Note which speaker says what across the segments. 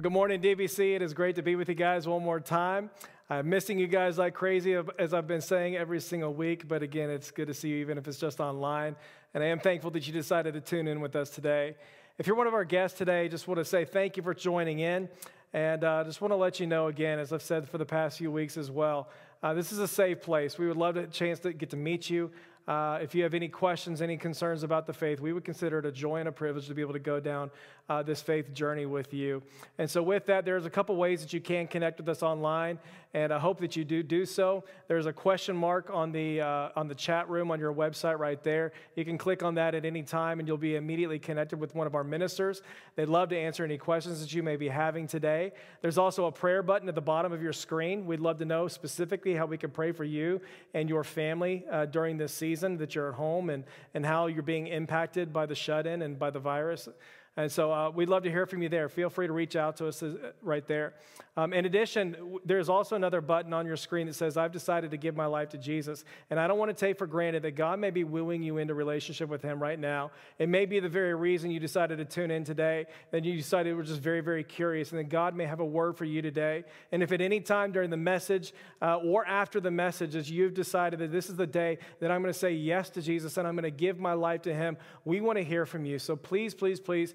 Speaker 1: Good morning, DBC. It is great to be with you guys one more time. I'm missing you guys like crazy, as I've been saying every single week. But again, it's good to see you, even if it's just online. And I am thankful that you decided to tune in with us today. If you're one of our guests today, just want to say thank you for joining in. And uh, just want to let you know again, as I've said for the past few weeks as well, uh, this is a safe place. We would love a chance to get to meet you. Uh, if you have any questions, any concerns about the faith, we would consider it a joy and a privilege to be able to go down uh, this faith journey with you. And so, with that, there's a couple ways that you can connect with us online, and I hope that you do do so. There's a question mark on the uh, on the chat room on your website right there. You can click on that at any time, and you'll be immediately connected with one of our ministers. They'd love to answer any questions that you may be having today. There's also a prayer button at the bottom of your screen. We'd love to know specifically how we can pray for you and your family uh, during this season that you're at home and, and how you're being impacted by the shut in and by the virus. And so uh, we'd love to hear from you there. Feel free to reach out to us uh, right there. Um, in addition, there's also another button on your screen that says, I've decided to give my life to Jesus. And I don't want to take for granted that God may be wooing you into relationship with Him right now. It may be the very reason you decided to tune in today, that you decided were just very, very curious, and that God may have a word for you today. And if at any time during the message uh, or after the message, as you've decided that this is the day that I'm going to say yes to Jesus and I'm going to give my life to Him, we want to hear from you. So please, please, please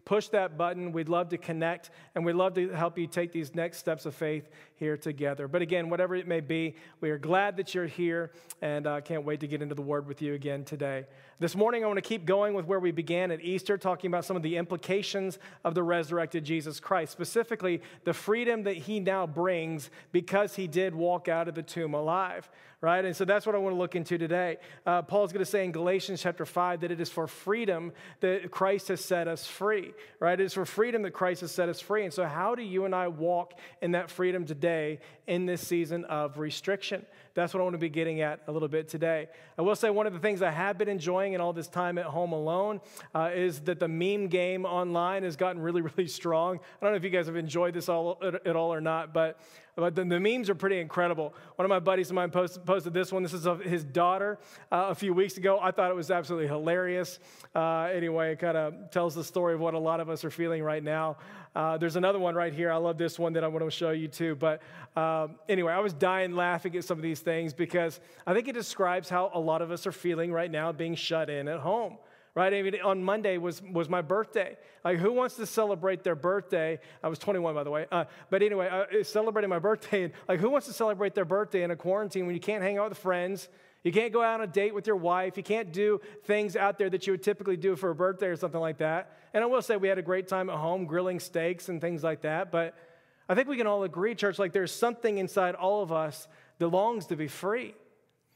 Speaker 1: push that button. We'd love to connect and we'd love to help you take these next steps of faith here together. But again, whatever it may be, we are glad that you're here and I uh, can't wait to get into the word with you again today. This morning, I want to keep going with where we began at Easter, talking about some of the implications of the resurrected Jesus Christ, specifically the freedom that he now brings because he did walk out of the tomb alive right? And so that's what I want to look into today. Uh, Paul's going to say in Galatians chapter 5 that it is for freedom that Christ has set us free, right? It is for freedom that Christ has set us free. And so, how do you and I walk in that freedom today in this season of restriction? That's what I want to be getting at a little bit today. I will say one of the things I have been enjoying in all this time at home alone uh, is that the meme game online has gotten really, really strong. I don't know if you guys have enjoyed this all, at all or not, but but the, the, memes are pretty incredible. One of my buddies of mine posted, posted this one. This is of his daughter uh, a few weeks ago. I thought it was absolutely hilarious. Uh, anyway, it kind of tells the story of what a lot of us are feeling right now. Uh, there's another one right here. I love this one that I want to show you too. But um, anyway, I was dying laughing at some of these things because I think it describes how a lot of us are feeling right now being shut in at home right? I mean, on Monday was, was my birthday. Like, who wants to celebrate their birthday? I was 21, by the way. Uh, but anyway, uh, celebrating my birthday. And, like, who wants to celebrate their birthday in a quarantine when you can't hang out with friends? You can't go out on a date with your wife. You can't do things out there that you would typically do for a birthday or something like that. And I will say we had a great time at home grilling steaks and things like that. But I think we can all agree, church, like there's something inside all of us that longs to be free.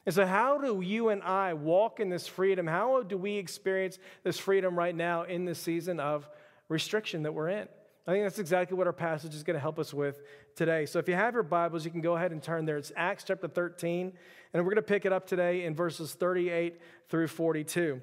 Speaker 1: And so, how do you and I walk in this freedom? How do we experience this freedom right now in this season of restriction that we're in? I think that's exactly what our passage is going to help us with today. So, if you have your Bibles, you can go ahead and turn there. It's Acts chapter 13, and we're going to pick it up today in verses 38 through 42.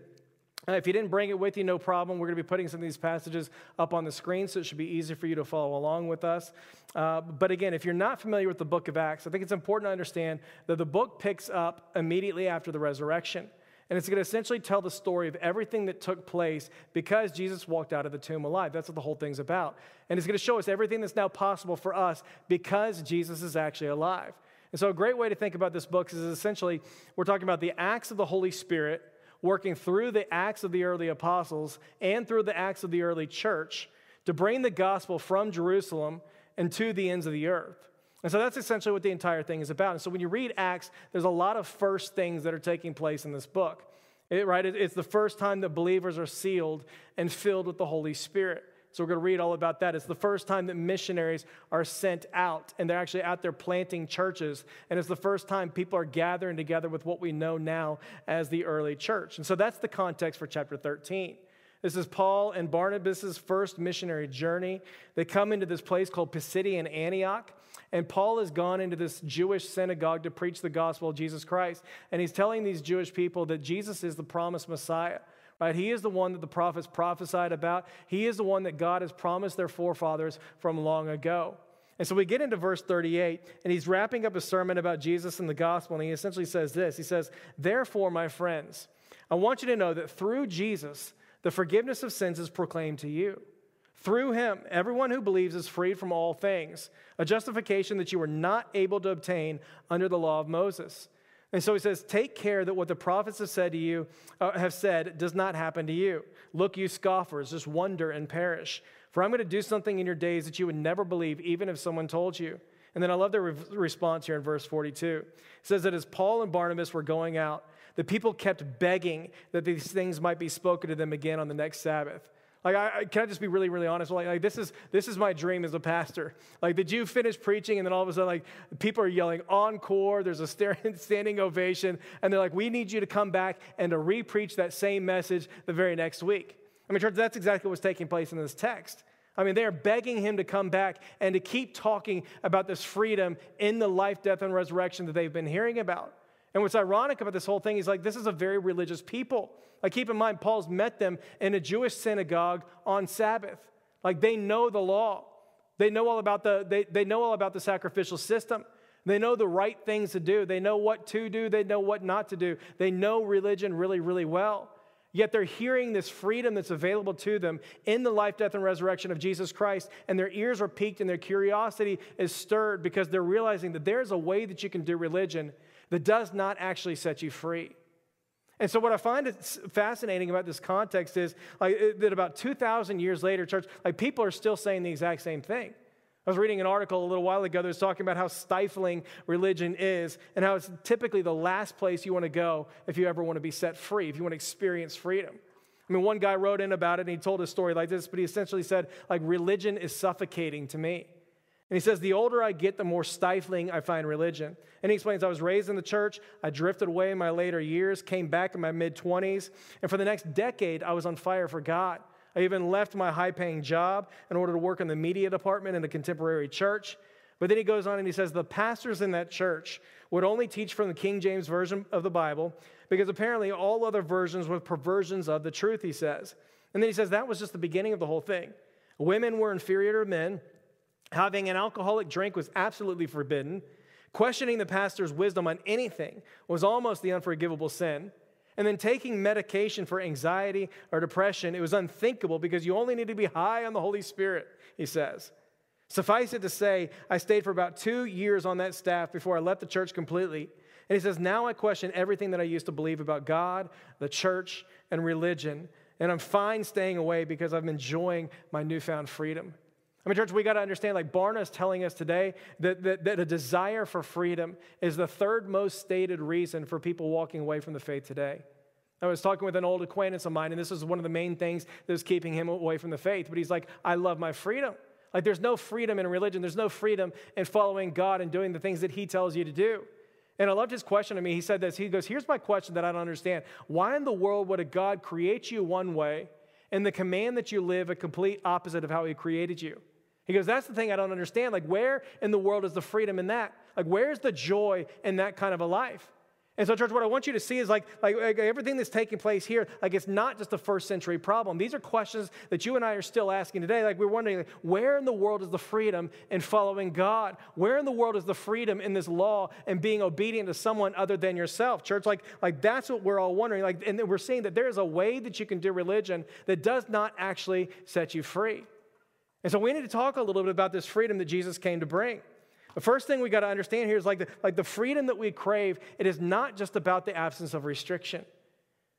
Speaker 1: Uh, if you didn't bring it with you, no problem. We're going to be putting some of these passages up on the screen, so it should be easy for you to follow along with us. Uh, but again, if you're not familiar with the book of Acts, I think it's important to understand that the book picks up immediately after the resurrection. And it's going to essentially tell the story of everything that took place because Jesus walked out of the tomb alive. That's what the whole thing's about. And it's going to show us everything that's now possible for us because Jesus is actually alive. And so, a great way to think about this book is essentially we're talking about the acts of the Holy Spirit working through the acts of the early apostles and through the acts of the early church to bring the gospel from Jerusalem and to the ends of the earth. And so that's essentially what the entire thing is about. And so when you read Acts, there's a lot of first things that are taking place in this book. It, right? It's the first time that believers are sealed and filled with the Holy Spirit. So we're going to read all about that. It's the first time that missionaries are sent out and they're actually out there planting churches. And it's the first time people are gathering together with what we know now as the early church. And so that's the context for chapter 13. This is Paul and Barnabas' first missionary journey. They come into this place called Pisidian Antioch. And Paul has gone into this Jewish synagogue to preach the gospel of Jesus Christ. And he's telling these Jewish people that Jesus is the promised Messiah. Right? He is the one that the prophets prophesied about. He is the one that God has promised their forefathers from long ago. And so we get into verse 38, and he's wrapping up a sermon about Jesus and the gospel, and he essentially says this He says, Therefore, my friends, I want you to know that through Jesus, the forgiveness of sins is proclaimed to you. Through him, everyone who believes is freed from all things, a justification that you were not able to obtain under the law of Moses. And so he says, Take care that what the prophets have said to you, uh, have said, does not happen to you. Look, you scoffers, just wonder and perish. For I'm going to do something in your days that you would never believe, even if someone told you. And then I love their re- response here in verse 42. It says that as Paul and Barnabas were going out, the people kept begging that these things might be spoken to them again on the next Sabbath. Like, I, I, can I just be really, really honest? Like, like, this is this is my dream as a pastor. Like, did you finish preaching and then all of a sudden, like, people are yelling encore? There's a standing ovation, and they're like, "We need you to come back and to re-preach that same message the very next week." I mean, church, that's exactly what's taking place in this text. I mean, they are begging him to come back and to keep talking about this freedom in the life, death, and resurrection that they've been hearing about. And what's ironic about this whole thing is like, this is a very religious people. Like, keep in mind, Paul's met them in a Jewish synagogue on Sabbath. Like, they know the law. They know all about the, they, they know all about the sacrificial system. They know the right things to do. They know what to do. They know what not to do. They know religion really, really well. Yet they're hearing this freedom that's available to them in the life, death, and resurrection of Jesus Christ, and their ears are piqued and their curiosity is stirred because they're realizing that there's a way that you can do religion that does not actually set you free. And so, what I find fascinating about this context is like that about 2,000 years later, church, like people are still saying the exact same thing. I was reading an article a little while ago that was talking about how stifling religion is and how it's typically the last place you want to go if you ever want to be set free, if you want to experience freedom. I mean, one guy wrote in about it and he told a story like this, but he essentially said, like, religion is suffocating to me. And he says, The older I get, the more stifling I find religion. And he explains, I was raised in the church. I drifted away in my later years, came back in my mid 20s. And for the next decade, I was on fire for God. I even left my high paying job in order to work in the media department in a contemporary church. But then he goes on and he says, The pastors in that church would only teach from the King James Version of the Bible because apparently all other versions were perversions of the truth, he says. And then he says, That was just the beginning of the whole thing. Women were inferior to men. Having an alcoholic drink was absolutely forbidden. Questioning the pastor's wisdom on anything was almost the unforgivable sin. And then taking medication for anxiety or depression, it was unthinkable because you only need to be high on the Holy Spirit, he says. Suffice it to say, I stayed for about two years on that staff before I left the church completely. And he says, Now I question everything that I used to believe about God, the church, and religion. And I'm fine staying away because I'm enjoying my newfound freedom. I mean, church, we got to understand, like Barna is telling us today, that, that, that a desire for freedom is the third most stated reason for people walking away from the faith today. I was talking with an old acquaintance of mine, and this is one of the main things that was keeping him away from the faith. But he's like, I love my freedom. Like, there's no freedom in religion, there's no freedom in following God and doing the things that He tells you to do. And I loved his question to me. He said this He goes, Here's my question that I don't understand. Why in the world would a God create you one way and the command that you live a complete opposite of how He created you? He goes, That's the thing I don't understand. Like, where in the world is the freedom in that? Like, where's the joy in that kind of a life? And so, church, what I want you to see is like, like, like, everything that's taking place here, like it's not just a first century problem. These are questions that you and I are still asking today. Like we're wondering, like, where in the world is the freedom in following God? Where in the world is the freedom in this law and being obedient to someone other than yourself? Church, like, like that's what we're all wondering. Like, and we're seeing that there is a way that you can do religion that does not actually set you free. And so we need to talk a little bit about this freedom that Jesus came to bring. The first thing we got to understand here is like the, like the freedom that we crave, it is not just about the absence of restriction.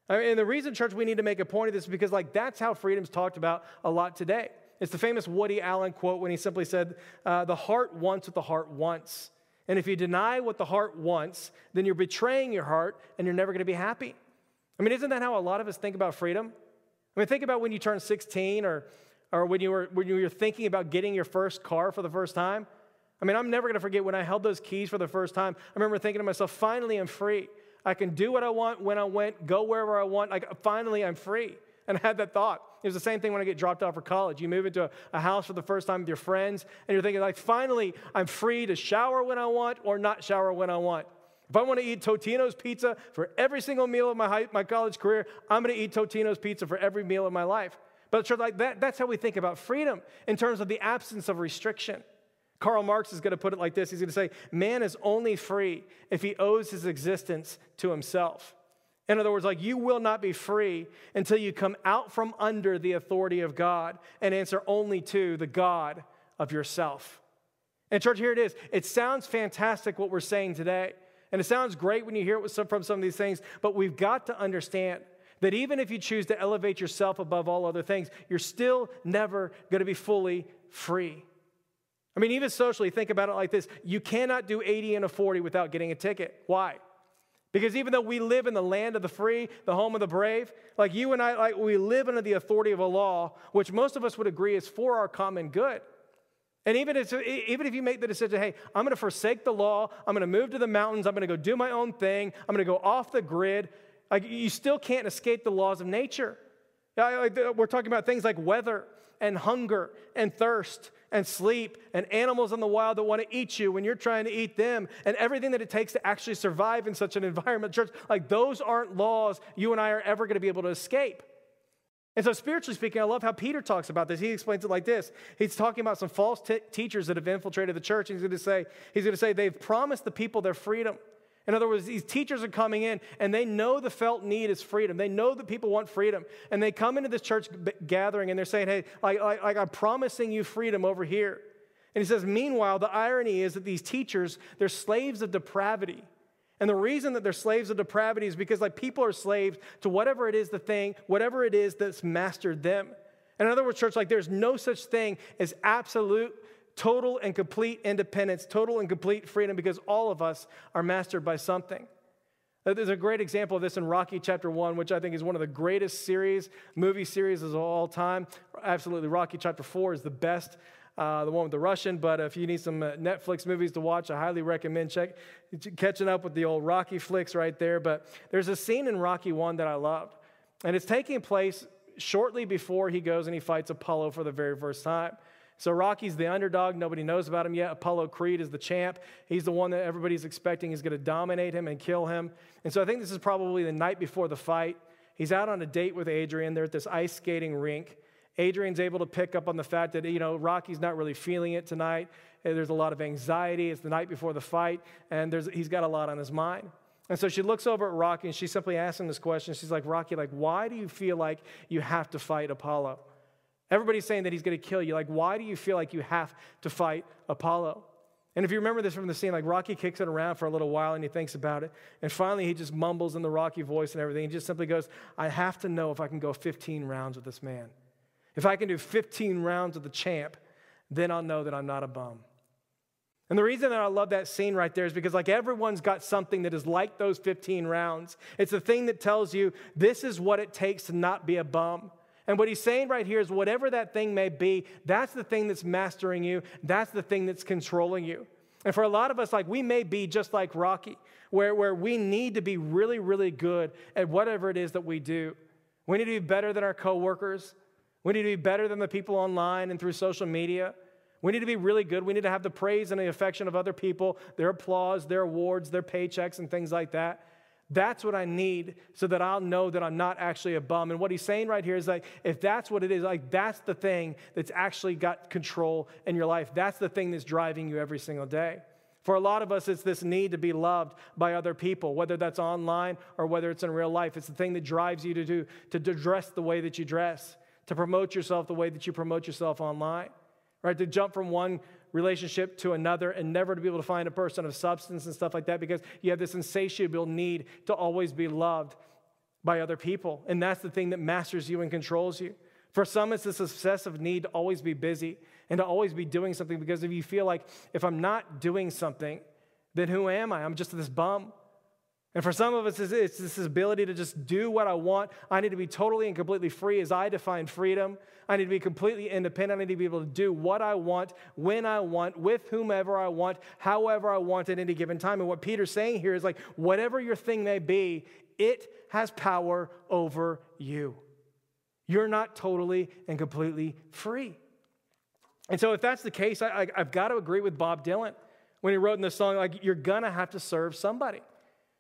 Speaker 1: I mean, and the reason, church, we need to make a point of this is because like that's how freedom's talked about a lot today. It's the famous Woody Allen quote when he simply said, uh, The heart wants what the heart wants. And if you deny what the heart wants, then you're betraying your heart and you're never going to be happy. I mean, isn't that how a lot of us think about freedom? I mean, think about when you turn 16 or or when you were when you were thinking about getting your first car for the first time. I mean, I'm never going to forget when I held those keys for the first time. I remember thinking to myself, finally I'm free. I can do what I want when I want, go wherever I want. Like finally I'm free. And I had that thought. It was the same thing when I get dropped off for college. You move into a, a, house for the first time with your friends, and you're thinking, like, finally, I'm free to shower when I want or not shower when I want. If I want to eat Totino's pizza for every single meal of my, high, my college career, I'm going to eat Totino's pizza for every meal of my life. But church, like that, that's how we think about freedom in terms of the absence of restriction. Karl Marx is going to put it like this He's going to say, Man is only free if he owes his existence to himself. In other words, like you will not be free until you come out from under the authority of God and answer only to the God of yourself. And, church, here it is. It sounds fantastic what we're saying today. And it sounds great when you hear it from some of these things, but we've got to understand that even if you choose to elevate yourself above all other things, you're still never going to be fully free. I mean, even socially, think about it like this you cannot do 80 and a 40 without getting a ticket. Why? Because even though we live in the land of the free, the home of the brave, like you and I, like we live under the authority of a law, which most of us would agree is for our common good. And even if, even if you make the decision, hey, I'm going to forsake the law, I'm going to move to the mountains, I'm going to go do my own thing, I'm going to go off the grid, like you still can't escape the laws of nature. We're talking about things like weather and hunger and thirst and sleep and animals in the wild that want to eat you when you're trying to eat them and everything that it takes to actually survive in such an environment. Church, like those aren't laws you and I are ever going to be able to escape. And so, spiritually speaking, I love how Peter talks about this. He explains it like this. He's talking about some false t- teachers that have infiltrated the church. And he's going to say, he's going to say they've promised the people their freedom. In other words, these teachers are coming in and they know the felt need is freedom. They know that people want freedom. And they come into this church gathering and they're saying, hey, like, like I'm promising you freedom over here. And he says, meanwhile, the irony is that these teachers, they're slaves of depravity. And the reason that they're slaves of depravity is because like people are slaves to whatever it is the thing, whatever it is that's mastered them. In other words, church, like there's no such thing as absolute, total, and complete independence, total and complete freedom, because all of us are mastered by something. There's a great example of this in Rocky Chapter 1, which I think is one of the greatest series, movie series of all time. Absolutely, Rocky Chapter 4 is the best uh, the one with the Russian. But if you need some uh, Netflix movies to watch, I highly recommend check catching up with the old Rocky flicks right there. But there's a scene in Rocky One that I loved, and it's taking place shortly before he goes and he fights Apollo for the very first time. So Rocky's the underdog. Nobody knows about him yet. Apollo Creed is the champ. He's the one that everybody's expecting is going to dominate him and kill him. And so I think this is probably the night before the fight. He's out on a date with Adrian. They're at this ice skating rink. Adrian's able to pick up on the fact that, you know, Rocky's not really feeling it tonight. Uh, there's a lot of anxiety. It's the night before the fight, and he's got a lot on his mind. And so she looks over at Rocky and she simply asks him this question. She's like, Rocky, like, why do you feel like you have to fight Apollo? Everybody's saying that he's going to kill you. Like, why do you feel like you have to fight Apollo? And if you remember this from the scene, like Rocky kicks it around for a little while and he thinks about it. And finally, he just mumbles in the Rocky voice and everything. He just simply goes, I have to know if I can go 15 rounds with this man. If I can do 15 rounds with the champ, then I'll know that I'm not a bum. And the reason that I love that scene right there is because, like, everyone's got something that is like those 15 rounds. It's the thing that tells you this is what it takes to not be a bum. And what he's saying right here is whatever that thing may be, that's the thing that's mastering you, that's the thing that's controlling you. And for a lot of us, like, we may be just like Rocky, where, where we need to be really, really good at whatever it is that we do. We need to be better than our coworkers. We need to be better than the people online and through social media. We need to be really good. We need to have the praise and the affection of other people, their applause, their awards, their paychecks, and things like that. That's what I need so that I'll know that I'm not actually a bum. And what he's saying right here is like, if that's what it is, like that's the thing that's actually got control in your life. That's the thing that's driving you every single day. For a lot of us, it's this need to be loved by other people, whether that's online or whether it's in real life. It's the thing that drives you to do, to dress the way that you dress to promote yourself the way that you promote yourself online, right? To jump from one relationship to another and never to be able to find a person of substance and stuff like that because you have this insatiable need to always be loved by other people. And that's the thing that masters you and controls you. For some, it's this obsessive need to always be busy and to always be doing something because if you feel like if I'm not doing something, then who am I? I'm just this bum. And for some of us, it's this ability to just do what I want. I need to be totally and completely free as I define freedom. I need to be completely independent. I need to be able to do what I want, when I want, with whomever I want, however I want at any given time. And what Peter's saying here is like, whatever your thing may be, it has power over you. You're not totally and completely free. And so, if that's the case, I, have got to agree with Bob Dylan when he wrote in the song, like, you're gonna have to serve somebody.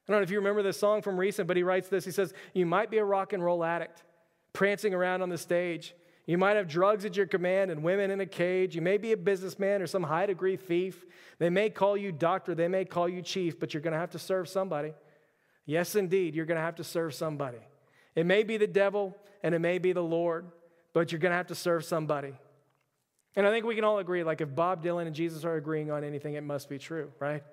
Speaker 1: I don't know if you remember this song from recent, but he writes this. He says, You might be a rock and roll addict, prancing around on the stage. You might have drugs at your command and women in a cage. You may be a businessman or some high degree thief. They may call you doctor, they may call you chief, but you're going to have to serve somebody. Yes, indeed, you're going to have to serve somebody. It may be the devil and it may be the Lord, but you're going to have to serve somebody. And I think we can all agree like, if Bob Dylan and Jesus are agreeing on anything, it must be true, right?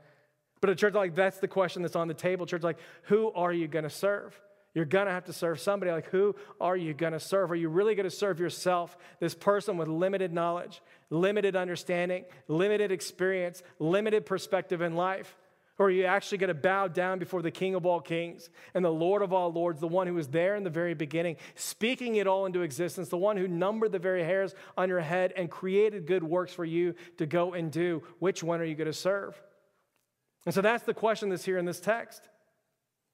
Speaker 1: But a church like that's the question that's on the table. Church like, who are you going to serve? You're going to have to serve somebody. Like, who are you going to serve? Are you really going to serve yourself, this person with limited knowledge, limited understanding, limited experience, limited perspective in life? Or are you actually going to bow down before the King of all kings and the Lord of all lords, the one who was there in the very beginning, speaking it all into existence, the one who numbered the very hairs on your head and created good works for you to go and do? Which one are you going to serve? And so that's the question that's here in this text.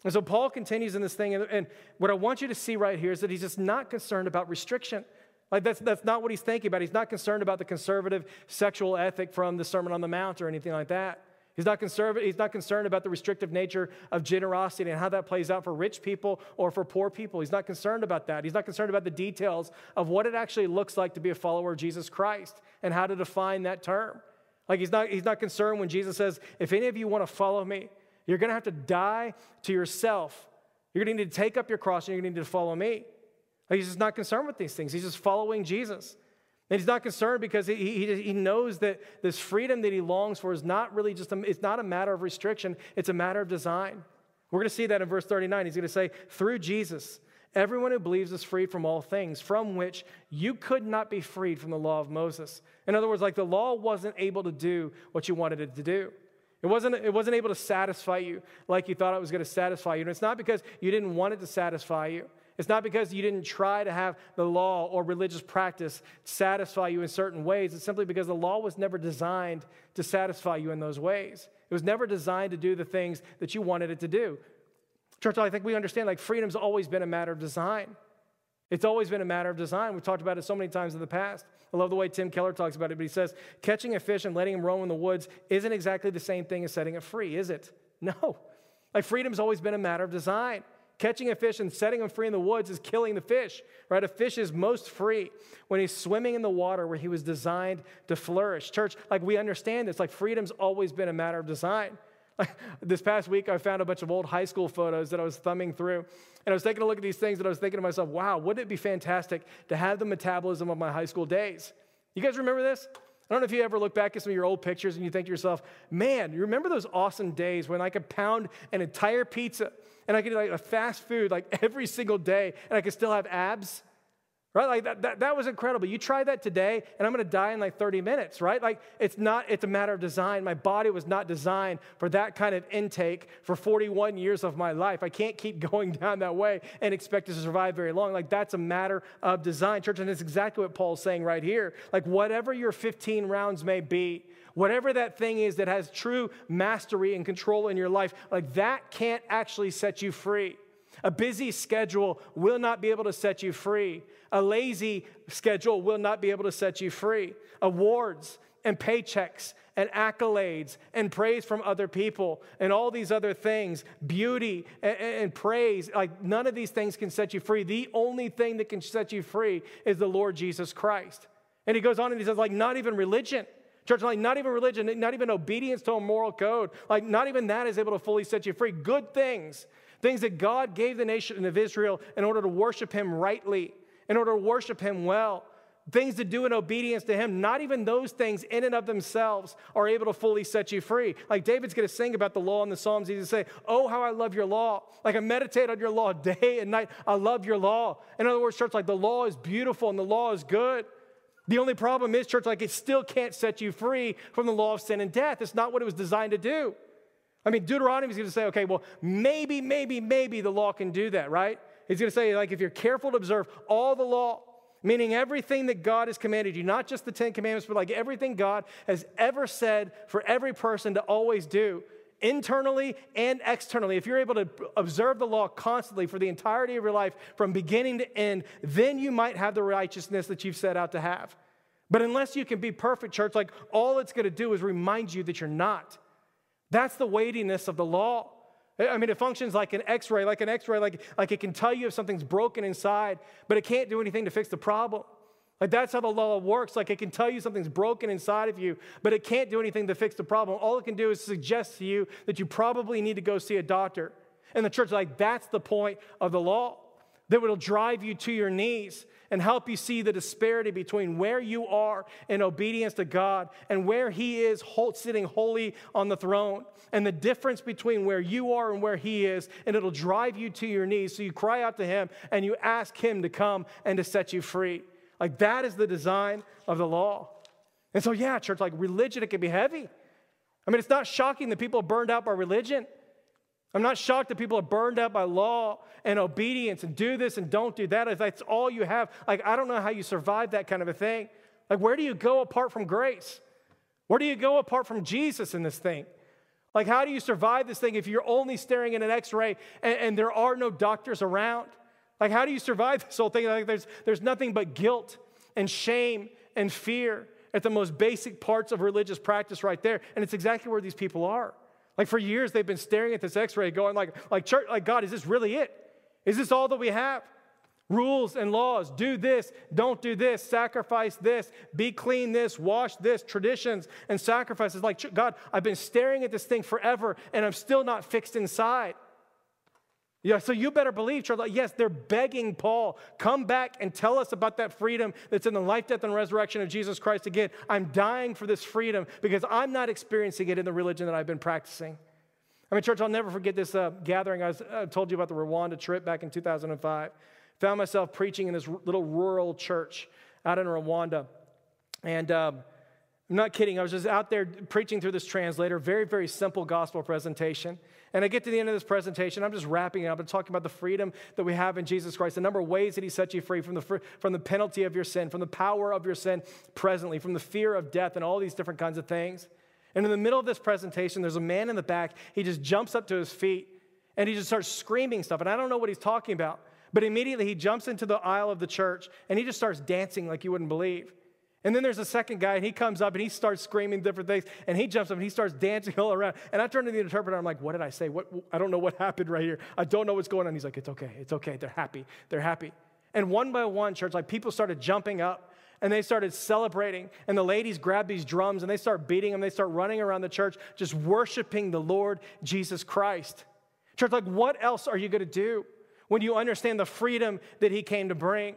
Speaker 1: And so Paul continues in this thing, and, and what I want you to see right here is that he's just not concerned about restriction. Like that's, that's not what he's thinking about. He's not concerned about the conservative sexual ethic from the Sermon on the Mount or anything like that. He's not, conservative, he's not concerned about the restrictive nature of generosity and how that plays out for rich people or for poor people. He's not concerned about that. He's not concerned about the details of what it actually looks like to be a follower of Jesus Christ and how to define that term. Like he's not, he's not concerned when Jesus says, if any of you want to follow me, you're going to have to die to yourself. You're going to need to take up your cross and you're going to need to follow me. Like he's just not concerned with these things. He's just following Jesus. And he's not concerned because he, he, he knows that this freedom that he longs for is not really just a, it's not a matter of restriction, it's a matter of design. We're going to see that in verse 39. He's going to say, through Jesus, everyone who believes is freed from all things, from which you could not be freed from the law of Moses. In other words, like the law wasn't able to do what you wanted it to do. It wasn't, it wasn't able to satisfy you like you thought it was going to satisfy you. And it's not because you didn't want it to satisfy you. It's not because you didn't try to have the law or religious practice satisfy you in certain ways. It's simply because the law was never designed to satisfy you in those ways. It was never designed to do the things that you wanted it to do. Church, I think we understand like freedom's always been a matter of design. It's always been a matter of design. We've talked about it so many times in the past. I love the way Tim Keller talks about it, but he says catching a fish and letting him roam in the woods isn't exactly the same thing as setting it free, is it? No. Like freedom's always been a matter of design. Catching a fish and setting him free in the woods is killing the fish, right? A fish is most free when he's swimming in the water where he was designed to flourish. Church, like we understand this, like freedom's always been a matter of design. This past week, I found a bunch of old high school photos that I was thumbing through. And I was taking a look at these things and I was thinking to myself, wow, wouldn't it be fantastic to have the metabolism of my high school days? You guys remember this? I don't know if you ever look back at some of your old pictures and you think to yourself, man, you remember those awesome days when I could pound an entire pizza and I could eat like a fast food like every single day and I could still have abs? Right? Like that, that, that was incredible. You try that today, and I'm going to die in like 30 minutes, right? Like it's not, it's a matter of design. My body was not designed for that kind of intake for 41 years of my life. I can't keep going down that way and expect to survive very long. Like that's a matter of design, church. And it's exactly what Paul's saying right here. Like whatever your 15 rounds may be, whatever that thing is that has true mastery and control in your life, like that can't actually set you free. A busy schedule will not be able to set you free. A lazy schedule will not be able to set you free. Awards and paychecks and accolades and praise from other people and all these other things, beauty and, and, praise, like none of these things can set you free. The only thing that can set you free is the Lord Jesus Christ. And he goes on and he says, like, not even religion. Church, like, not even religion, not even obedience to a moral code, like, not even that is able to fully set you free. Good things, things that God gave the nation of Israel in order to worship him rightly in order to worship Him well. Things to do in obedience to Him, not even those things in and of themselves are able to fully set you free. Like David's gonna sing about the law in the Psalms. He's gonna say, Oh, how I love your law. Like I meditate on your law day and night. I love your law. In other words, church, like the law is beautiful and the law is good. The only problem is, church, like it still can't set you free from the law of sin and death. It's not what it was designed to do. I mean, Deuteronomy is going to say, okay, well, maybe, maybe, maybe the law can do that, right? He's going to say, like, if you're careful to observe all the law, meaning everything that God has commanded you, not just the Ten Commandments, but like everything God has ever said for every person to always do, internally and externally, if you're able to observe the law constantly for the entirety of your life from beginning to end, then you might have the righteousness that you've set out to have. But unless you can be perfect, church, like all it's going to do is remind you that you're not. That's the weightiness of the law. I mean, it functions like an x ray, like an x ray, like, like it can tell you if something's broken inside, but it can't do anything to fix the problem. Like that's how the law works. Like it can tell you something's broken inside of you, but it can't do anything to fix the problem. All it can do is suggest to you that you probably need to go see a doctor. And the church, like, that's the point of the law, that will drive you to your knees and help you see the disparity between where you are in obedience to God and where He is sitting holy on the throne, and the difference between where you are and where He is. And it'll drive you to your knees. So you cry out to Him and you ask Him to come and to set you free. Like that is the design of the law. And so, yeah, church, like religion, it can be heavy. I mean, it's not shocking that people are burned out by religion. I'm not shocked that people are burned out by law and obedience and do this and don't do that. If that's all you have, like, I don't know how you survive that kind of a thing. Like, where do you go apart from grace? Where do you go apart from Jesus in this thing? Like, how do you survive this thing if you're only staring at an x ray and, and, there are no doctors around? Like, how do you survive this whole thing? Like, there's, there's nothing but guilt and shame and fear at the most basic parts of religious practice right there. And it's exactly where these people are. Like for years, they've been staring at this x-ray going like, like church, like God, is this really it? Is this all that we have? Rules and laws, do this, don't do this, sacrifice this, be clean this, wash this, traditions and sacrifices. Like, God, I've been staring at this thing forever and I'm still not fixed inside. Yeah, so you better believe, church. Yes, they're begging Paul, come back and tell us about that freedom that's in the life, death, and resurrection of Jesus Christ again. I'm dying for this freedom because I'm not experiencing it in the religion that I've been practicing. I mean, church, I'll never forget this uh, gathering. I, was, I told you about the Rwanda trip back in 2005. Found myself preaching in this little rural church out in Rwanda. And um, I'm not kidding. I was just out there preaching through this translator, very, very simple gospel presentation. And I get to the end of this presentation, I'm just wrapping it up and talking about the freedom that we have in Jesus Christ, the number of ways that He set you free from the, from the penalty of your sin, from the power of your sin presently, from the fear of death, and all these different kinds of things. And in the middle of this presentation, there's a man in the back. He just jumps up to his feet and he just starts screaming stuff. And I don't know what he's talking about, but immediately he jumps into the aisle of the church and he just starts dancing like you wouldn't believe. And then there's a second guy, and he comes up and he starts screaming different things, and he jumps up and he starts dancing all around. And I turn to the interpreter, I'm like, what did I say? What, I don't know what happened right here. I don't know what's going on. He's like, it's okay, it's okay. They're happy. They're happy. And one by one, church, like people started jumping up and they started celebrating. And the ladies grabbed these drums and they start beating them. They start running around the church, just worshiping the Lord Jesus Christ. Church, like, what else are you going to do when you understand the freedom that He came to bring?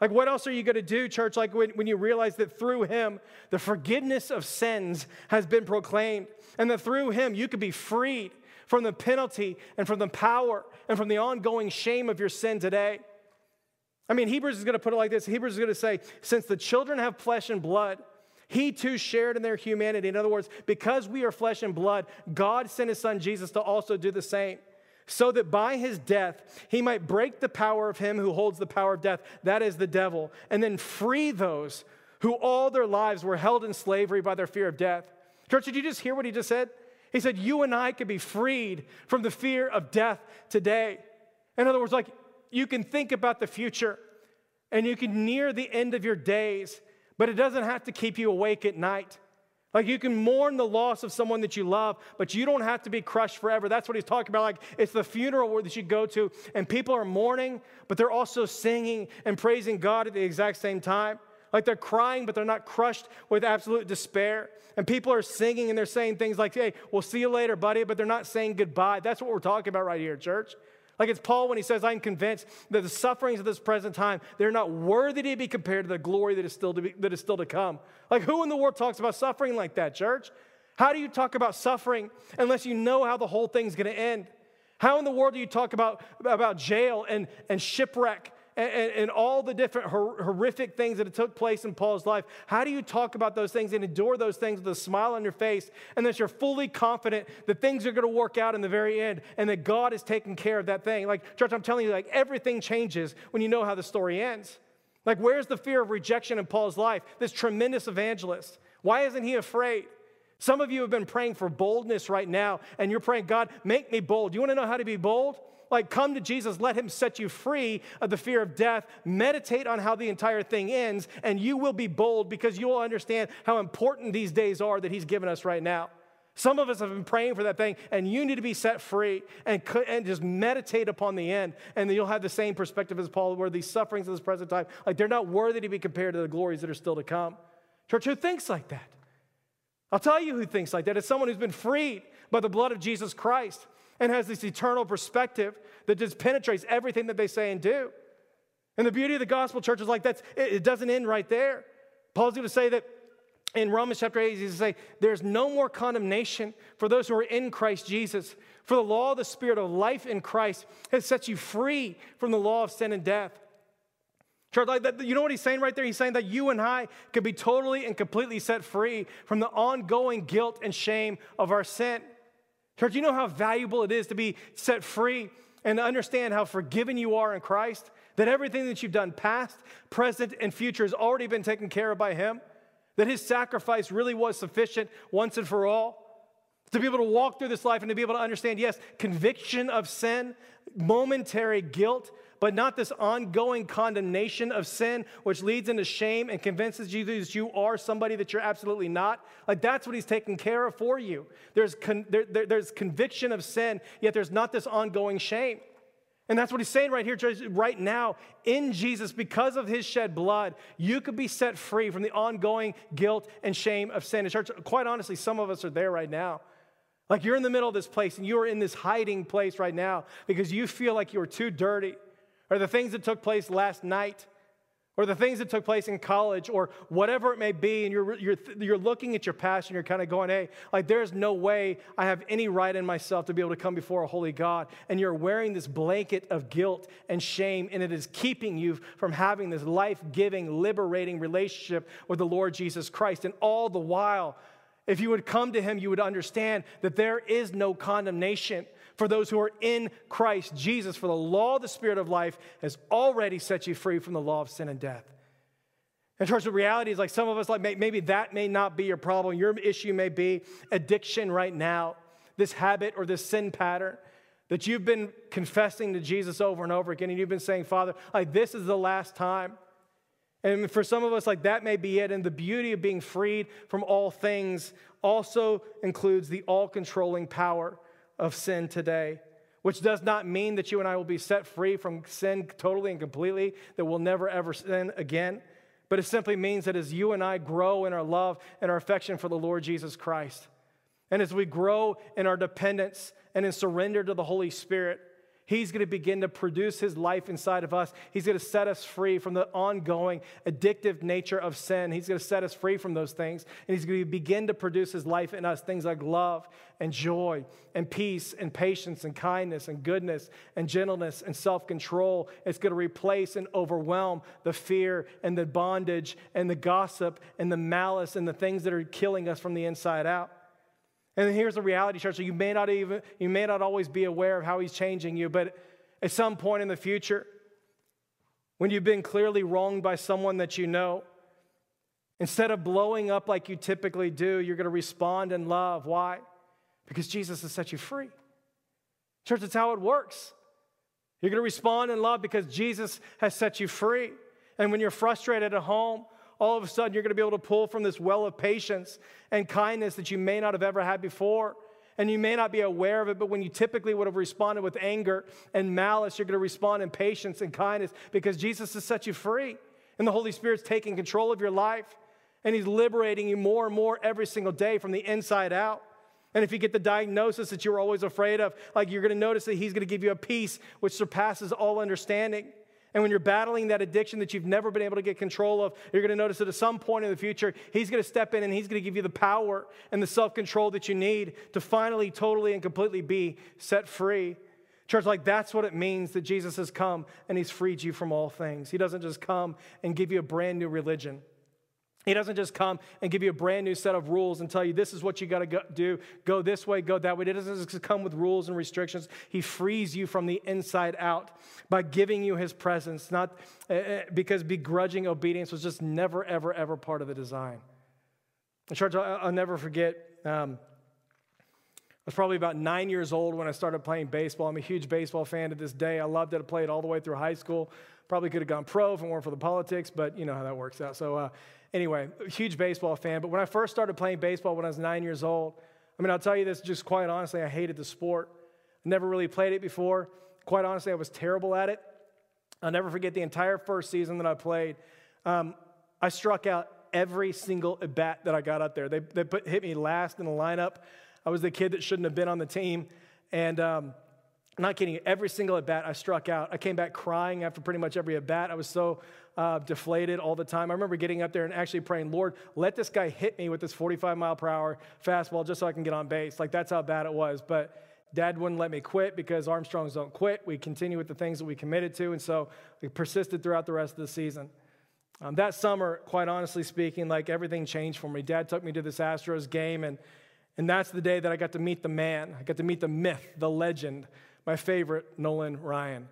Speaker 1: Like, what else are you going to do, church? Like, when, when you realize that through him, the forgiveness of sins has been proclaimed, and that through him, you could be freed from the penalty and from the power and from the ongoing shame of your sin today. I mean, Hebrews is going to put it like this Hebrews is going to say, since the children have flesh and blood, he too shared in their humanity. In other words, because we are flesh and blood, God sent his son Jesus to also do the same so that by his death he might break the power of him who holds the power of death, that is the devil, and then free those who all their lives were held in slavery by their fear of death. Church, did you just hear what he just said? He said, You and I could be freed from the fear of death today. In other words, like you can think about the future and you can near the end of your days, but it doesn't have to keep you awake at night. Like you can mourn the loss of someone that you love, but you don't have to be crushed forever. That's what he's talking about. Like it's the funeral that you go to, and people are mourning, but they're also singing and praising God at the exact same time. Like they're crying, but they're not crushed with absolute despair. And people are singing and they're saying things like, hey, we'll see you later, buddy, but they're not saying goodbye. That's what we're talking about right here, church. Like it's Paul when he says, I'm convinced that the sufferings of this present time, they're not worthy to be compared to the glory that is still to, be, that is still to come. Like who in the world talks about suffering like that, church? How do you talk about suffering unless you know how the whole thing's going to end? How in the world do you talk about, about jail and, and shipwreck and, and, all the different hor- horrific things that took place in Paul's life, how do you talk about those things and endure those things with a smile on your face and that you're fully confident that things are going to work out in the very end and that God is taking care of that thing? Like, church, I'm telling you, like, everything changes when you know how the story ends. Like, where's the fear of rejection in Paul's life? This tremendous evangelist. Why isn't he afraid? Some of you have been praying for boldness right now, and you're praying, God, make me bold. You want to know how to be bold? Like come to Jesus, let him set you free of the fear of death. Meditate on how the entire thing ends, and you will be bold because you will understand how important these days are that he's given us right now. Some of us have been praying for that thing, and you need to be set free and, and just meditate upon the end. And then you'll have the same perspective as Paul, where these sufferings of this present time, like they're not worthy to be compared to the glories that are still to come. Church, who thinks like that? I'll tell you who thinks like that. It's someone who's been freed by the blood of Jesus Christ. And has this eternal perspective that just penetrates everything that they say and do. And the beauty of the gospel church is like that's it doesn't end right there. Paul's going to say that in Romans chapter 8, he's going to say, There's no more condemnation for those who are in Christ Jesus. For the law of the Spirit of life in Christ has set you free from the law of sin and death. Church, like that, you know what he's saying right there? He's saying that you and I could be totally and completely set free from the ongoing guilt and shame of our sin. Church, you know how valuable it is to be set free and to understand how forgiven you are in Christ? That everything that you've done, past, present, and future, has already been taken care of by Him? That His sacrifice really was sufficient once and for all? To be able to walk through this life and to be able to understand, yes, conviction of sin, momentary guilt, but not this ongoing condemnation of sin, which leads into shame and convinces you that you are somebody that you're absolutely not. Like that's what he's taking care of for you. There's, con- there, there, there's conviction of sin, yet there's not this ongoing shame. And that's what he's saying right here, right now. In Jesus, because of his shed blood, you could be set free from the ongoing guilt and shame of sin. And church, quite honestly, some of us are there right now. Like you're in the middle of this place and you are in this hiding place right now because you feel like you are too dirty or the things that took place last night, or the things that took place in college, or whatever it may be, and you're, you're, you're looking at your past and you're kind of going, hey, like there's no way I have any right in myself to be able to come before a holy God. And you're wearing this blanket of guilt and shame, and it is keeping you from having this life giving, liberating relationship with the Lord Jesus Christ. And all the while, if you would come to Him, you would understand that there is no condemnation for those who are in Christ Jesus. For the law of the Spirit of life has already set you free from the law of sin and death. And church, the reality is like some of us, like maybe that may not be your problem. Your issue may be addiction right now, this habit or this sin pattern that you've been confessing to Jesus over and over again, and you've been saying, Father, like this is the last time. And for some of us, like that may be it. And the beauty of being freed from all things also includes the all controlling power of sin today, which does not mean that you and I will be set free from sin totally and completely, that we'll never ever sin again. But it simply means that as you and I grow in our love and our affection for the Lord Jesus Christ, and as we grow in our dependence and in surrender to the Holy Spirit, He's going to begin to produce His life inside of us. He's going to set us free from the ongoing addictive nature of sin. He's going to set us free from those things. And He's going to begin to produce His life in us things like love and joy and peace and patience and kindness and goodness and gentleness and self control. It's going to replace and overwhelm the fear and the bondage and the gossip and the malice and the things that are killing us from the inside out. And here's the reality, church. So you may not even, you may not always be aware of how he's changing you, but at some point in the future, when you've been clearly wronged by someone that you know, instead of blowing up like you typically do, you're going to respond in love. Why? Because Jesus has set you free. Church, that's how it works. You're going to respond in love because Jesus has set you free. And when you're frustrated at home, all of a sudden you're going to be able to pull from this well of patience and kindness that you may not have ever had before. And you may not be aware of it, but when you typically would have responded with anger and malice, you're going to respond in patience and kindness because Jesus has set you free. And the Holy Spirit's taking control of your life. And He's liberating you more and more every single day from the inside out. And if you get the diagnosis that you're always afraid of, like you're going to notice that He's going to give you a peace which surpasses all understanding. And when you're battling that addiction that you've never been able to get control of, you're going to notice that at some point in the future, He's going to step in and He's going to give you the power and the self control that you need to finally, totally, and completely be set free. Church, like that's what it means that Jesus has come and He's freed you from all things. He doesn't just come and give you a brand new religion. He doesn't just come and give you a brand new set of rules and tell you this is what you got to do. Go this way, go that way. He doesn't just come with rules and restrictions. He frees you from the inside out by giving you his presence, not uh, because begrudging obedience was just never, ever, ever part of the design. In church, I'll, I'll never forget. Um, I was probably about nine years old when I started playing baseball. I'm a huge baseball fan to this day. I loved it. I played all the way through high school. Probably could have gone pro if it weren't for the politics, but you know how that works out. So, uh, Anyway, huge baseball fan. But when I first started playing baseball when I was nine years old, I mean, I'll tell you this just quite honestly, I hated the sport. Never really played it before. Quite honestly, I was terrible at it. I'll never forget the entire first season that I played. Um, I struck out every single at bat that I got up there. They, they put, hit me last in the lineup. I was the kid that shouldn't have been on the team. And um, I'm not kidding you, every single at bat I struck out. I came back crying after pretty much every at bat. I was so uh, deflated all the time. I remember getting up there and actually praying, Lord, let this guy hit me with this 45 mile per hour fastball just so I can get on base. Like that's how bad it was. But dad wouldn't let me quit because Armstrongs don't quit. We continue with the things that we committed to. And so we persisted throughout the rest of the season. Um, that summer, quite honestly speaking, like everything changed for me. Dad took me to this Astros game, and, and that's the day that I got to meet the man. I got to meet the myth, the legend, my favorite, Nolan Ryan.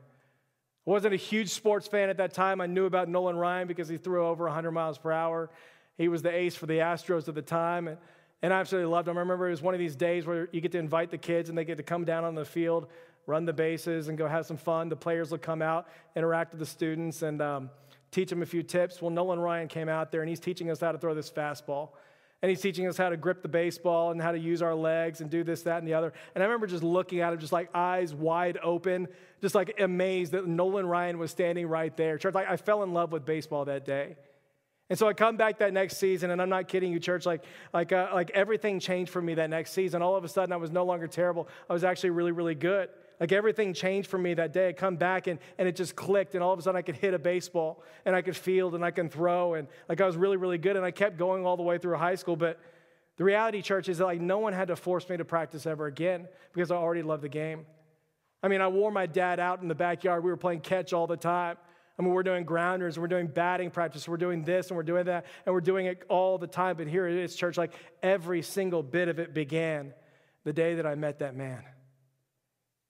Speaker 1: Wasn't a huge sports fan at that time. I knew about Nolan Ryan because he threw over 100 miles per hour. He was the ace for the Astros at the time, and, and I absolutely loved him. I remember it was one of these days where you get to invite the kids and they get to come down on the field, run the bases, and go have some fun. The players will come out, interact with the students, and um, teach them a few tips. Well, Nolan Ryan came out there and he's teaching us how to throw this fastball. And he's teaching us how to grip the baseball and how to use our legs and do this, that, and the other. And I remember just looking at him, just like eyes wide open, just like amazed that Nolan Ryan was standing right there. Church, like I fell in love with baseball that day. And so I come back that next season, and I'm not kidding you, church. Like, like, uh, like everything changed for me that next season. All of a sudden, I was no longer terrible. I was actually really, really good. Like everything changed for me that day. I come back and, and it just clicked, and all of a sudden I could hit a baseball and I could field and I can throw, and like I was really, really good. And I kept going all the way through high school. But the reality, church, is that like no one had to force me to practice ever again because I already loved the game. I mean, I wore my dad out in the backyard. We were playing catch all the time. I mean, we're doing grounders, we're doing batting practice, we're doing this and we're doing that, and we're doing it all the time. But here it is, church, like every single bit of it began the day that I met that man.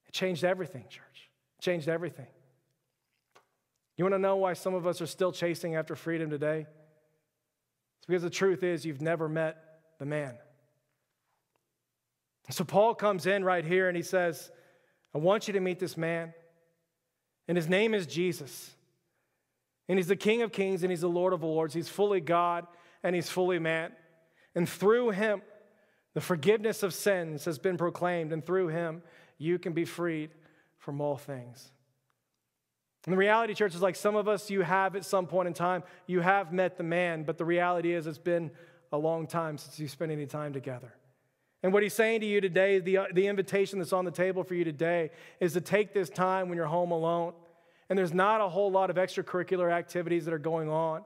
Speaker 1: It changed everything, church. It changed everything. You want to know why some of us are still chasing after freedom today? It's because the truth is you've never met the man. So Paul comes in right here and he says, I want you to meet this man. And his name is Jesus. And he's the King of Kings and he's the Lord of Lords. He's fully God and he's fully man. And through him, the forgiveness of sins has been proclaimed. And through him, you can be freed from all things. And the reality, church, is like some of us, you have at some point in time, you have met the man, but the reality is it's been a long time since you spent any time together. And what he's saying to you today, the, uh, the invitation that's on the table for you today, is to take this time when you're home alone and there's not a whole lot of extracurricular activities that are going on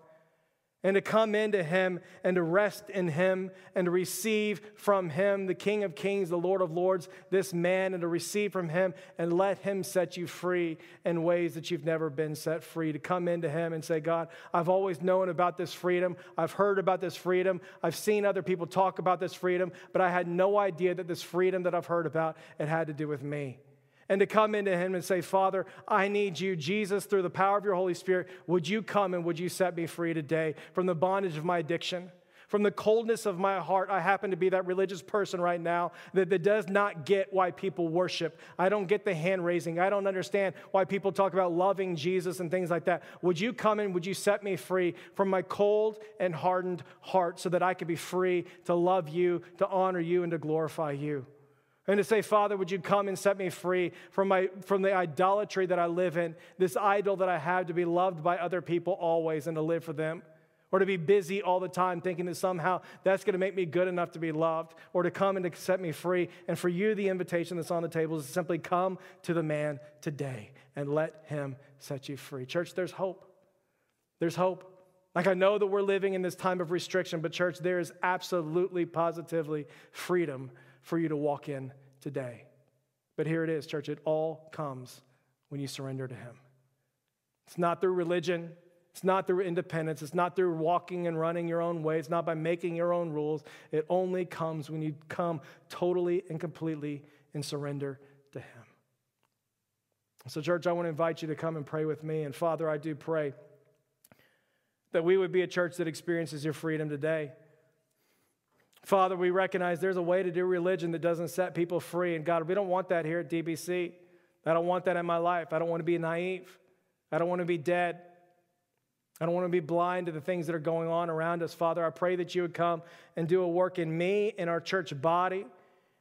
Speaker 1: and to come into Him and to rest in Him and to receive from Him, the King of Kings, the Lord of Lords, this man, and to receive from Him and let Him set you free in ways that you've never been set free. To come into Him and say, God, I've always known about this freedom. I've heard about this freedom. I've seen other people talk about this freedom, but I had no idea that this freedom that I've heard about, it had to do with me and to come into Him and say, Father, I need you. Jesus, through the power of your Holy Spirit, would you come and would you set me free today from the bondage of my addiction? From the coldness of my heart, I happen to be that religious person right now that, that does not get why people worship. I don't get the hand raising. I don't understand why people talk about loving Jesus and things like that. Would you come and would you set me free from my cold and hardened heart so that I could be free to love you, to honor you, and to glorify you? And to say, Father, would you come and set me free from, my, from the idolatry that I live in, this idol that I have to be loved by other people always and to live for them? Or to be busy all the time thinking that somehow that's going to make me good enough to be loved, or to come and to set me free. And for you, the invitation that's on the table is simply come to the man today and let him set you free. Church, there's hope. There's hope. Like, I know that we're living in this time of restriction, but, church, there is absolutely, positively freedom for you to walk in today. But here it is, church. It all comes when you surrender to Him. It's not through religion. It's not through independence. It's not through walking and running your own way. It's not by making your own rules. It only comes when you come totally and completely in surrender to Him. So, church, I want to invite you to come and pray with me. And, Father, I do pray that we would be a church that experiences your freedom today. Father, we recognize there's a way to do religion that doesn't set people free. And God, we don't want that here at DBC. I don't want that in my life. I don't want to be naive. I don't want to be dead. I don't want to be blind to the things that are going on around us. Father, I pray that you would come and do a work in me, in our church body,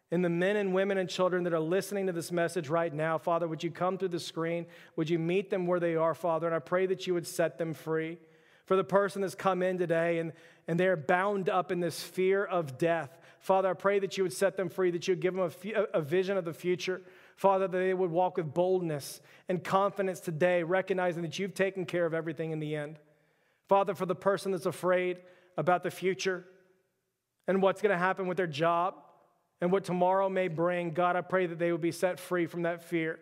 Speaker 1: in the men and women and children that are listening to this message right now. Father, would you come through the screen? Would you meet them where they are, Father? And I pray that you would set them free for the person that's come in today and, and they're bound up in this fear of death. Father, I pray that you would set them free, that you would give them a, a vision of the future. Father, that they would walk with boldness and confidence today, recognizing that you've taken care of everything in the end. Father, for the person that's afraid about the future and what's going to happen with their job and what tomorrow may bring, God, I pray that they would be set free from that fear.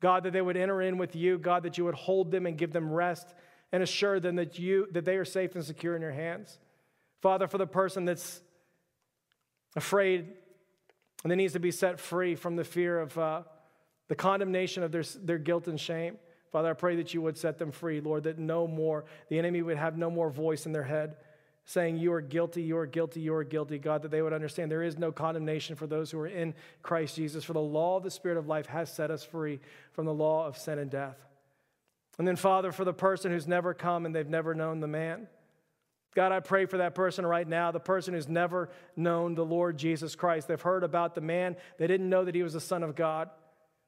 Speaker 1: God, that they would enter in with you, God, that you would hold them and give them rest and assure them that you that they are safe and secure in your hands. Father, for the person that's afraid and that needs to be set free from the fear of uh, the condemnation of their, their guilt and shame. Father, I pray that you would set them free, Lord, that no more, the enemy would have no more voice in their head saying, You are guilty, you are guilty, you are guilty, God, that they would understand there is no condemnation for those who are in Christ Jesus. For the law of the Spirit of life has set us free from the law of sin and death. And then, Father, for the person who's never come and they've never known the man, God, I pray for that person right now, the person who's never known the Lord Jesus Christ. They've heard about the man, they didn't know that he was the Son of God.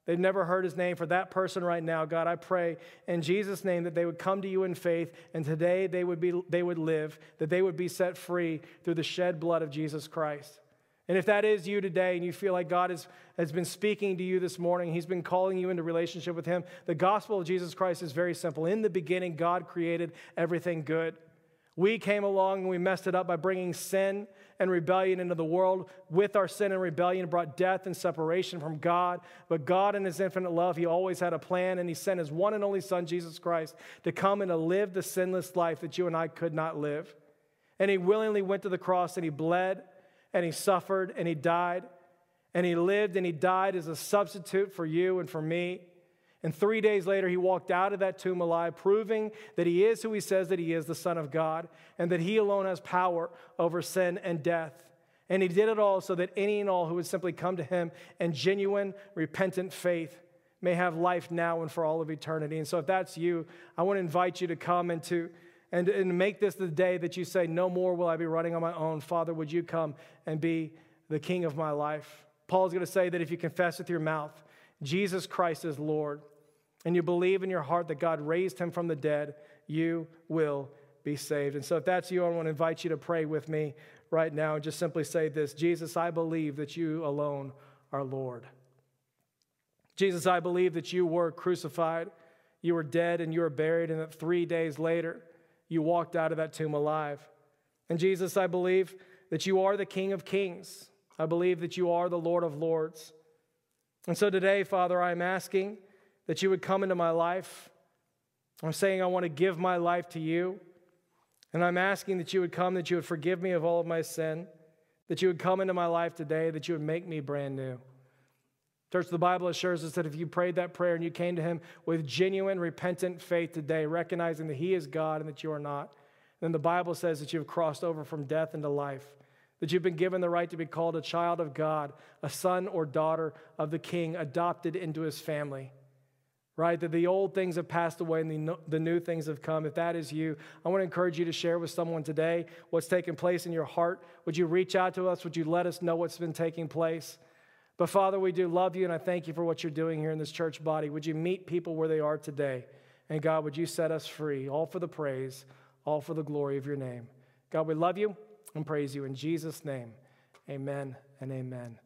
Speaker 1: They've never heard his name. For that person right now, God, I pray in Jesus' name that they would come to you in faith and today they would, be, they would live, that they would be set free through the shed blood of Jesus Christ. And if that is you today and you feel like God has, has been speaking to you this morning, He's been calling you into relationship with Him, the gospel of Jesus Christ is very simple. In the beginning, God created everything good. We came along and we messed it up by bringing sin and rebellion into the world. With our sin and rebellion, brought death and separation from God. But God, in His infinite love, He always had a plan, and He sent His one and only Son, Jesus Christ, to come and to live the sinless life that you and I could not live. And He willingly went to the cross and He bled and He suffered and He died. And He lived and He died as a substitute for you and for me. And three days later, he walked out of that tomb alive, proving that he is who he says that he is, the Son of God, and that he alone has power over sin and death. And he did it all so that any and all who would simply come to him in genuine, repentant faith may have life now and for all of eternity. And so, if that's you, I want to invite you to come and to and, and make this the day that you say, No more will I be running on my own. Father, would you come and be the king of my life? Paul's going to say that if you confess with your mouth, Jesus Christ is Lord, and you believe in your heart that God raised him from the dead, you will be saved. And so, if that's you, I want to invite you to pray with me right now and just simply say this Jesus, I believe that you alone are Lord. Jesus, I believe that you were crucified, you were dead, and you were buried, and that three days later, you walked out of that tomb alive. And Jesus, I believe that you are the King of Kings. I believe that you are the Lord of Lords. And so today, Father, I'm asking that you would come into my life. I'm saying I want to give my life to you. And I'm asking that you would come, that you would forgive me of all of my sin, that you would come into my life today, that you would make me brand new. Church, the Bible assures us that if you prayed that prayer and you came to Him with genuine, repentant faith today, recognizing that He is God and that you are not, then the Bible says that you have crossed over from death into life, that you've been given the right to be called a child of God, a son or daughter of the King, adopted into His family right? That the old things have passed away and the, the new things have come. If that is you, I want to encourage you to share with someone today what's taking place in your heart. Would you reach out to us? Would you let us know what's been taking place? But Father, we do love you and I thank you for what you're doing here in this church body. Would you meet people where they are today? And God, would you set us free, all for the praise, all for the glory of your name. God, we love you and praise you in Jesus' name. Amen and amen.